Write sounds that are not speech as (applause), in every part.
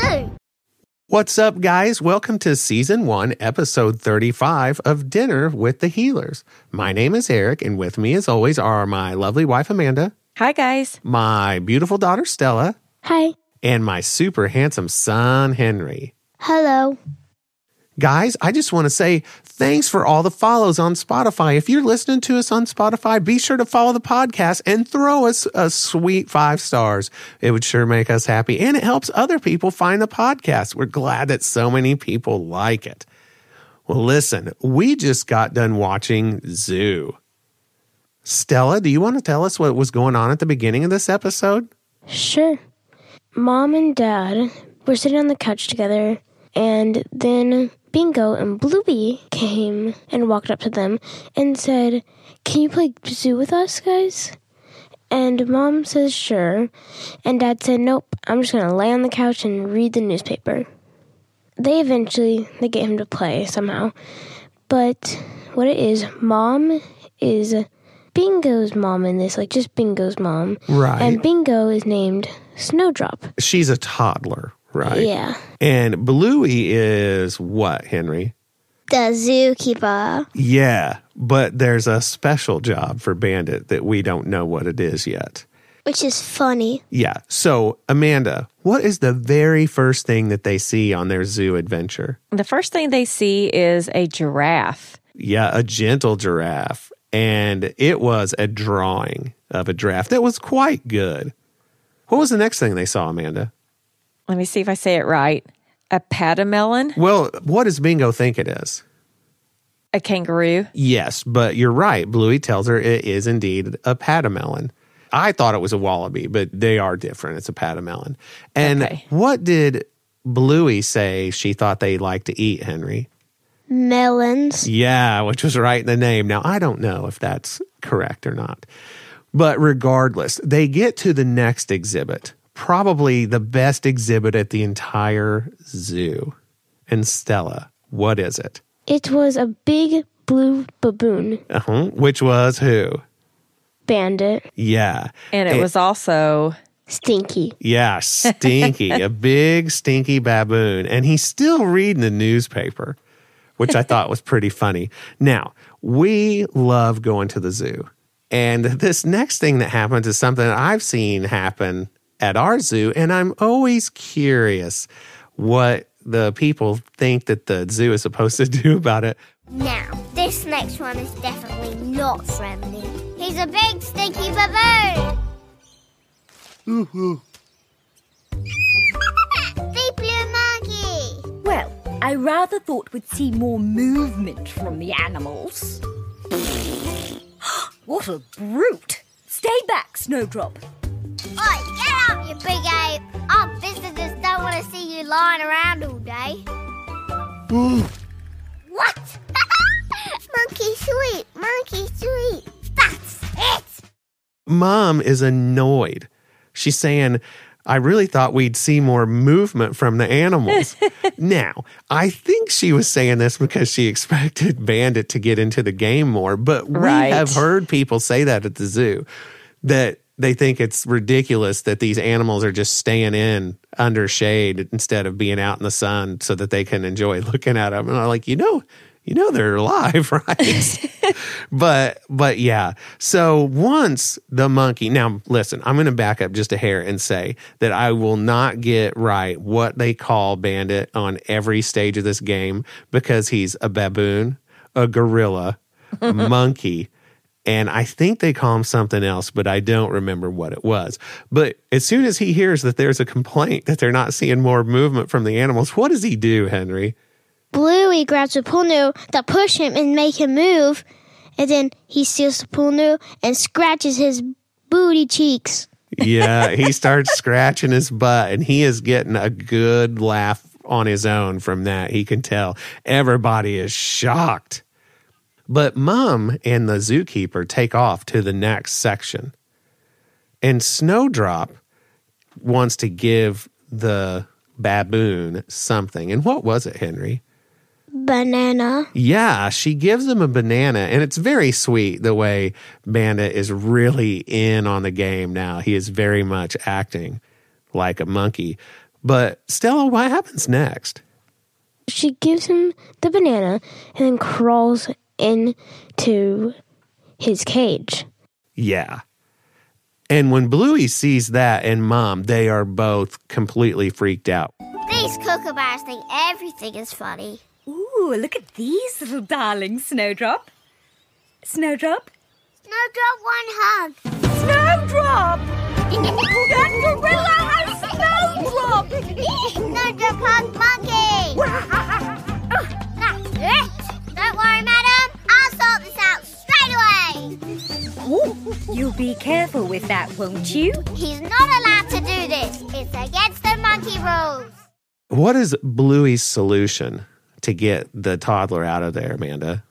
Called Zoo. What's up, guys? Welcome to season one, episode 35 of Dinner with the Heelers. My name is Eric, and with me, as always, are my lovely wife, Amanda, Hi, guys. my beautiful daughter, Stella, Hi. and my super handsome son, Henry. Hello. Guys, I just want to say thanks for all the follows on Spotify. If you're listening to us on Spotify, be sure to follow the podcast and throw us a sweet five stars. It would sure make us happy and it helps other people find the podcast. We're glad that so many people like it. Well, listen, we just got done watching Zoo. Stella, do you want to tell us what was going on at the beginning of this episode? Sure. Mom and Dad were sitting on the couch together, and then Bingo and Bluey came and walked up to them and said, Can you play zoo with us, guys? And Mom says, Sure. And Dad said, Nope, I'm just going to lay on the couch and read the newspaper. They eventually they get him to play somehow. But what it is, Mom is Bingo's mom in this, like just Bingo's mom. Right. And Bingo is named Snowdrop. She's a toddler, right? Yeah. And Bluey is what, Henry? The zookeeper. Yeah, but there's a special job for Bandit that we don't know what it is yet. Which is funny. Yeah. So, Amanda, what is the very first thing that they see on their zoo adventure? The first thing they see is a giraffe. Yeah, a gentle giraffe. And it was a drawing of a giraffe that was quite good. What was the next thing they saw, Amanda? Let me see if I say it right. A pademelon, Well, what does Bingo think it is? a kangaroo. Yes, but you're right. Bluey tells her it is indeed a pademelon. I thought it was a wallaby, but they are different. It's a pademelon. And Okay. what did Bluey say she thought they liked to eat, Henry? Melons. Yeah, which was right in the name. Now, I don't know if that's correct or not. But regardless, they get to the next exhibit, probably the best exhibit at the entire zoo. And Stella, what is it? It was a big blue baboon Uh-huh. Which was who? bandit. Yeah. And it was also Stinky. Yeah, stinky, (laughs) a big stinky baboon. And he's still reading the newspaper, which I thought was pretty funny. Now, we love going to the zoo. And this next thing that happens is something that I've seen happen at our zoo. And I'm always curious what the people think that the zoo is supposed to (laughs) do about it. Now, this next one is definitely not friendly. He's a big stinky baboon. (laughs) the blue monkey. Well, I rather thought we'd see more movement from the animals. (gasps) what a brute! Stay back, Snowdrop. Oi, get up, you big ape. Our visitors don't want to see you lying around all day. (gasps) what? (laughs) monkey sweet, monkey sweet. That's it. Mom is annoyed. She's saying, I really thought we'd see more movement from the animals. (laughs) now, I think she was saying this because she expected Bandit to get into the game more, but we Right. have heard people say that at the zoo that they think it's ridiculous that these animals are just staying in under shade instead of being out in the sun so that they can enjoy (laughs) looking at them. And I'm like, you know, you know they're alive, (laughs) right? (laughs) but but yeah. So once the monkey now listen, I'm gonna back up just a hair and say that I will not get right what they call bandit on every stage of this game because he's a baboon, a gorilla, a monkey, and I think they call him something else, but I don't remember what it was. But as soon as he hears that there's a complaint that they're not seeing more movement from the animals, what does he do, Henry? Bluey grabs a pool noodle to push him and make him move, and then he steals the pool noodle and scratches his booty cheeks. Yeah, he (laughs) starts scratching his butt, and he is getting a good laugh on his own from that. He can tell everybody is shocked. But Mom and the zookeeper take off to the next section. And Snowdrop wants to give the baboon something. And what was it, Henry? Banana. Yeah, she gives him a banana, and it's very sweet the way Bandit is really in on the game now. He is very much acting like a monkey. But Stella, what happens next? She gives him the banana and then crawls into his cage. Yeah. And when Bluey sees that and Mom, they are both completely freaked out. These kookaburras think everything is funny. Ooh, look at these little darlings, Snowdrop. Snowdrop? Snowdrop one hug. Snowdrop! (laughs) that gorilla has (laughs) Snowdrop! Snowdrop hug careful with that, won't you? He's not allowed to do this. It's against the monkey rules. What is Bluey's solution to get the toddler out of there, Amanda?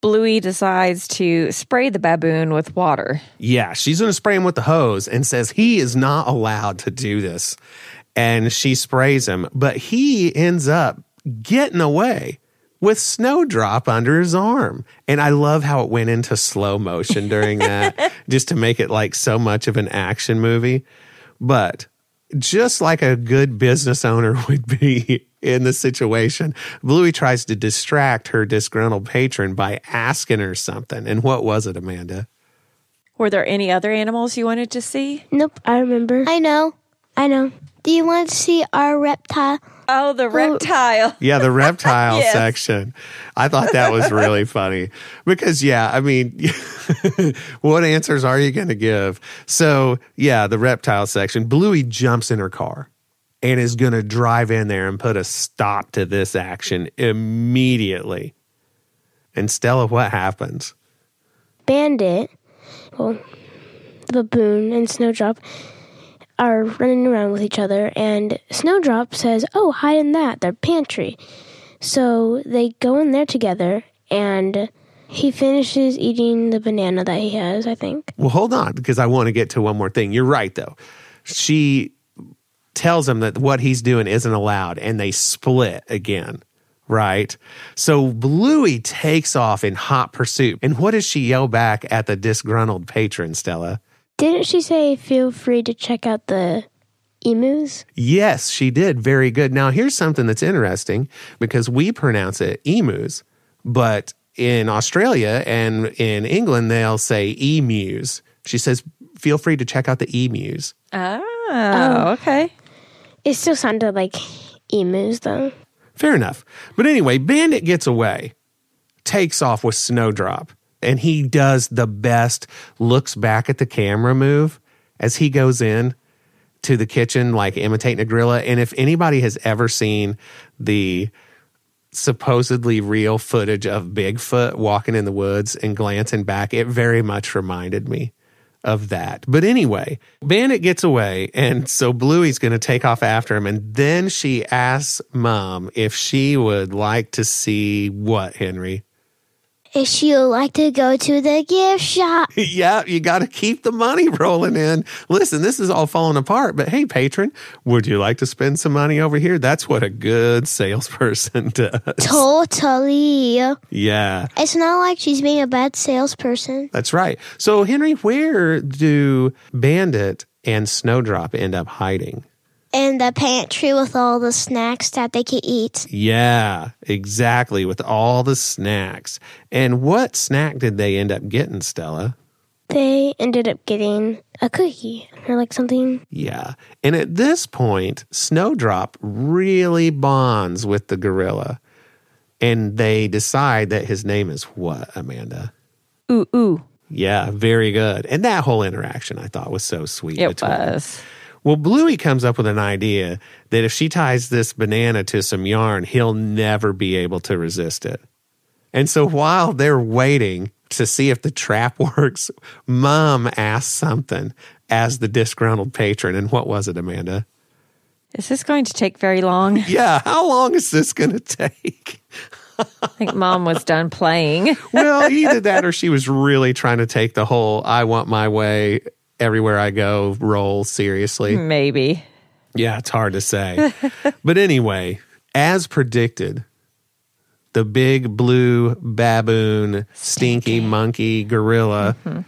Bluey decides to spray the baboon with water. Yeah, she's going to spray him with the hose and says he is not allowed to do this. And she sprays him, but he ends up getting away with Snowdrop under his arm. And I love how it went into slow motion during (laughs) that, just to make it like so much of an action movie. But just like a good business owner (laughs) would be in the situation, Bluey tries to distract her disgruntled patron by asking her something. And what was it, Amanda? Were there any other animals you wanted to see? Nope, I remember. I know. I know. Do you want to see our reptile? Oh, the reptile. Yeah, the (laughs) reptile Yes. section. I thought that was really (laughs) funny because, yeah, I mean, (laughs) what answers are you going to give? So, yeah, the reptile section. Bluey jumps in her car and is going to drive in there and put a stop to this action immediately. And Stella, what happens? Bandit, well, the baboon and Snowdrop are running around with each other, and Snowdrop says, Oh, hide in that, their pantry. So they go in there together, and he finishes eating the banana that he has, I think. Well, hold on, because I want to get to one more thing. You're right, though. She tells him that what he's doing isn't allowed, and they split again, right? So Bluey takes off in hot pursuit. And what does she yell back at the disgruntled patron, Stella? Didn't she say, Feel free to check out the emus? Yes, she did. Very good. Now, here's something that's interesting because we pronounce it emus, but in Australia and in England, they'll say emus. She says, feel free to check out the emus. Ah, oh, okay. It still sounded like emus, though. Fair enough. But anyway, Bandit gets away, takes off with Snowdrop, and he does the best looks back at the camera move as he goes in to the kitchen, like imitating a gorilla. And if anybody has ever seen the supposedly real footage of Bigfoot walking in the woods and glancing back, it very much reminded me of that. But anyway, Bandit gets away, and so Bluey's going to take off after him. And then she asks Mom if she would like to see what, Henry? If she'd like to go to the gift shop. (laughs) yeah, you got to keep the money rolling in. Listen, this is all falling apart, but hey, patron, would you like to spend some money over here? That's what a good salesperson (laughs) does. Totally. Yeah. It's not like she's being a bad salesperson. That's right. So, Henry, where do Bandit and Snowdrop end up hiding? In the pantry with all the snacks that they could eat. Yeah, exactly. With all the snacks. And what snack did they end up getting, Stella? They ended up getting a cookie or like something. Yeah. And at this point, Snowdrop really bonds with the gorilla. And they decide that his name is what, Amanda? Ooh, ooh. Yeah, very good. And that whole interaction I thought was so sweet. It between them. Well, Bluey comes up with an idea that if she ties this banana to some yarn, he'll never be able to resist it. And so while they're waiting to see if the trap (laughs) works, mom asks something as the disgruntled patron. And what was it, Amanda? Is this going to take very long? (laughs) Yeah, how long is this going to take? I think mom was done playing. Well, either (laughs) that or she was really trying to take the whole I want my way everywhere I go role seriously. Maybe. Yeah, it's hard to say. (laughs) but anyway, as predicted, the big blue baboon, stinky monkey gorilla mm-hmm.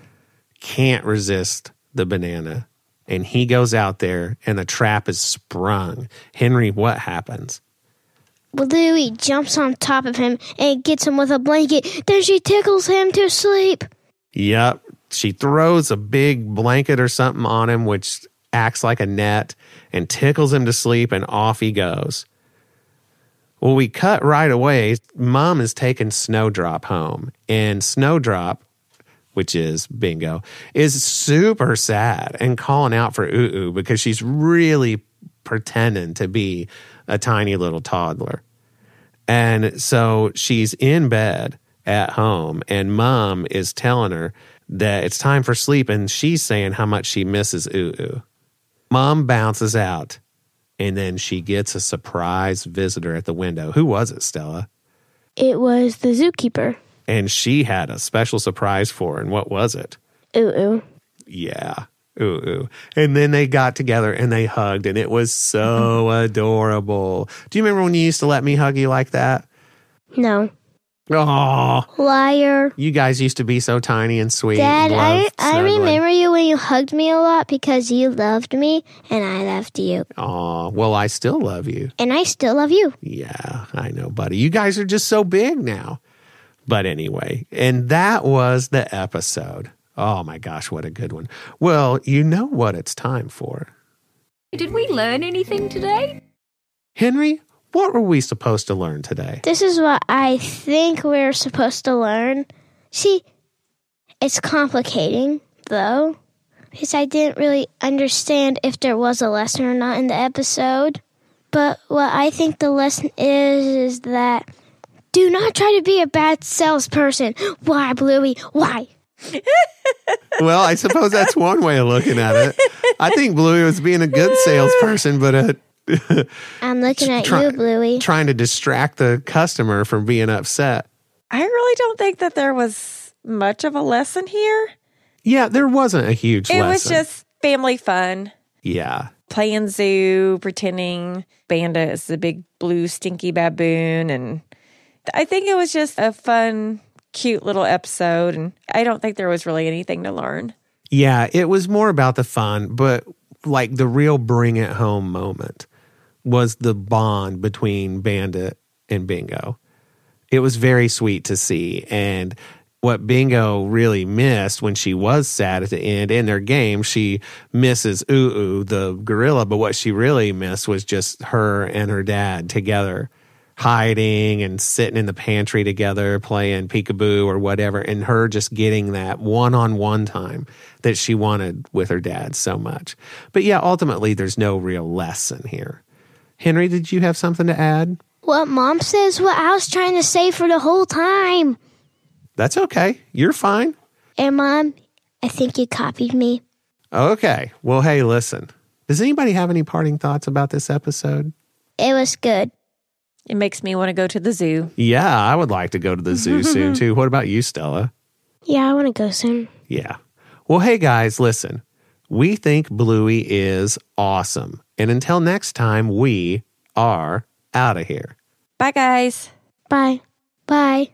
can't resist the banana. And he goes out there and the trap is sprung. Henry, what happens? Well, Bluey jumps on top of him and gets him with a blanket. Then she tickles him to sleep. Yep. She throws a big blanket or something on him, which acts like a net and tickles him to sleep, and off he goes. Well, we cut right away. Mom is taking Snowdrop home, and Snowdrop, which is Bingo, is super sad and calling out for Ooh Ooh because she's really pretending to be a tiny little toddler. And so she's in bed at home, and mom is telling her that it's time for sleep, and she's saying how much she misses Ooh Ooh. Mom bounces out, and then she gets a surprise visitor at the window. Who was it, Stella? It was the zookeeper. And she had a special surprise for her. And what was it? Ooh ooh. Yeah. Ooh, ooh. And then they got together and they hugged, and it was so (laughs) adorable. Do you remember when you used to let me hug you like that? No. Oh, Liar. you guys used to be so tiny and sweet. Dad, and I, I snuggling. remember you when you hugged me a lot because you loved me and I loved you. Oh, well, I still love you. And I still love you. Yeah, I know, buddy. You guys are just so big now. But anyway, and that was the episode. Oh my gosh, what a good one. Well, you know what it's time for. Did we learn anything today? Henry, what were we supposed to learn today? This is what I think we're supposed to learn. See, it's complicating, though, because I didn't really understand if there was a lesson or not in the episode. But what I think the lesson is is that do not try to be a bad salesperson. Why, Bluey? Why? (laughs) Well, I suppose that's one way of looking at it. I think Bluey was being a good salesperson, but uh, (laughs) I'm looking at Try- you, Bluey. trying to distract the customer from being upset. I really don't think that there was much of a lesson here. Yeah, there wasn't a huge It lesson. was just family fun. yeah. Playing zoo, pretending Bandit is the big blue stinky baboon. And I think it was just a fun, cute little episode. And I don't think there was really anything to learn. Yeah, it was more about the fun, but like the real bring it home moment was the bond between Bandit and Bingo. It was very sweet to see. And what Bingo really missed when she was sad at the end in their game, she misses Ooh, the gorilla, but what she really missed was just her and her dad together hiding and sitting in the pantry together playing peekaboo or whatever and her just getting that one-on-one time that she wanted with her dad so much but yeah ultimately there's no real lesson here henry did you have something to add What mom says what I was trying to say for the whole time. that's okay you're fine And mom, I think you copied me. okay well hey listen does anybody have any parting thoughts about this episode It was good. It makes me want to go to the zoo. yeah i would like to go to the zoo (laughs) soon too what about you stella Yeah, I want to go soon. Yeah. Well, hey guys, listen. We think Bluey is awesome. And until next time, we are out of here. Bye, guys. Bye. Bye.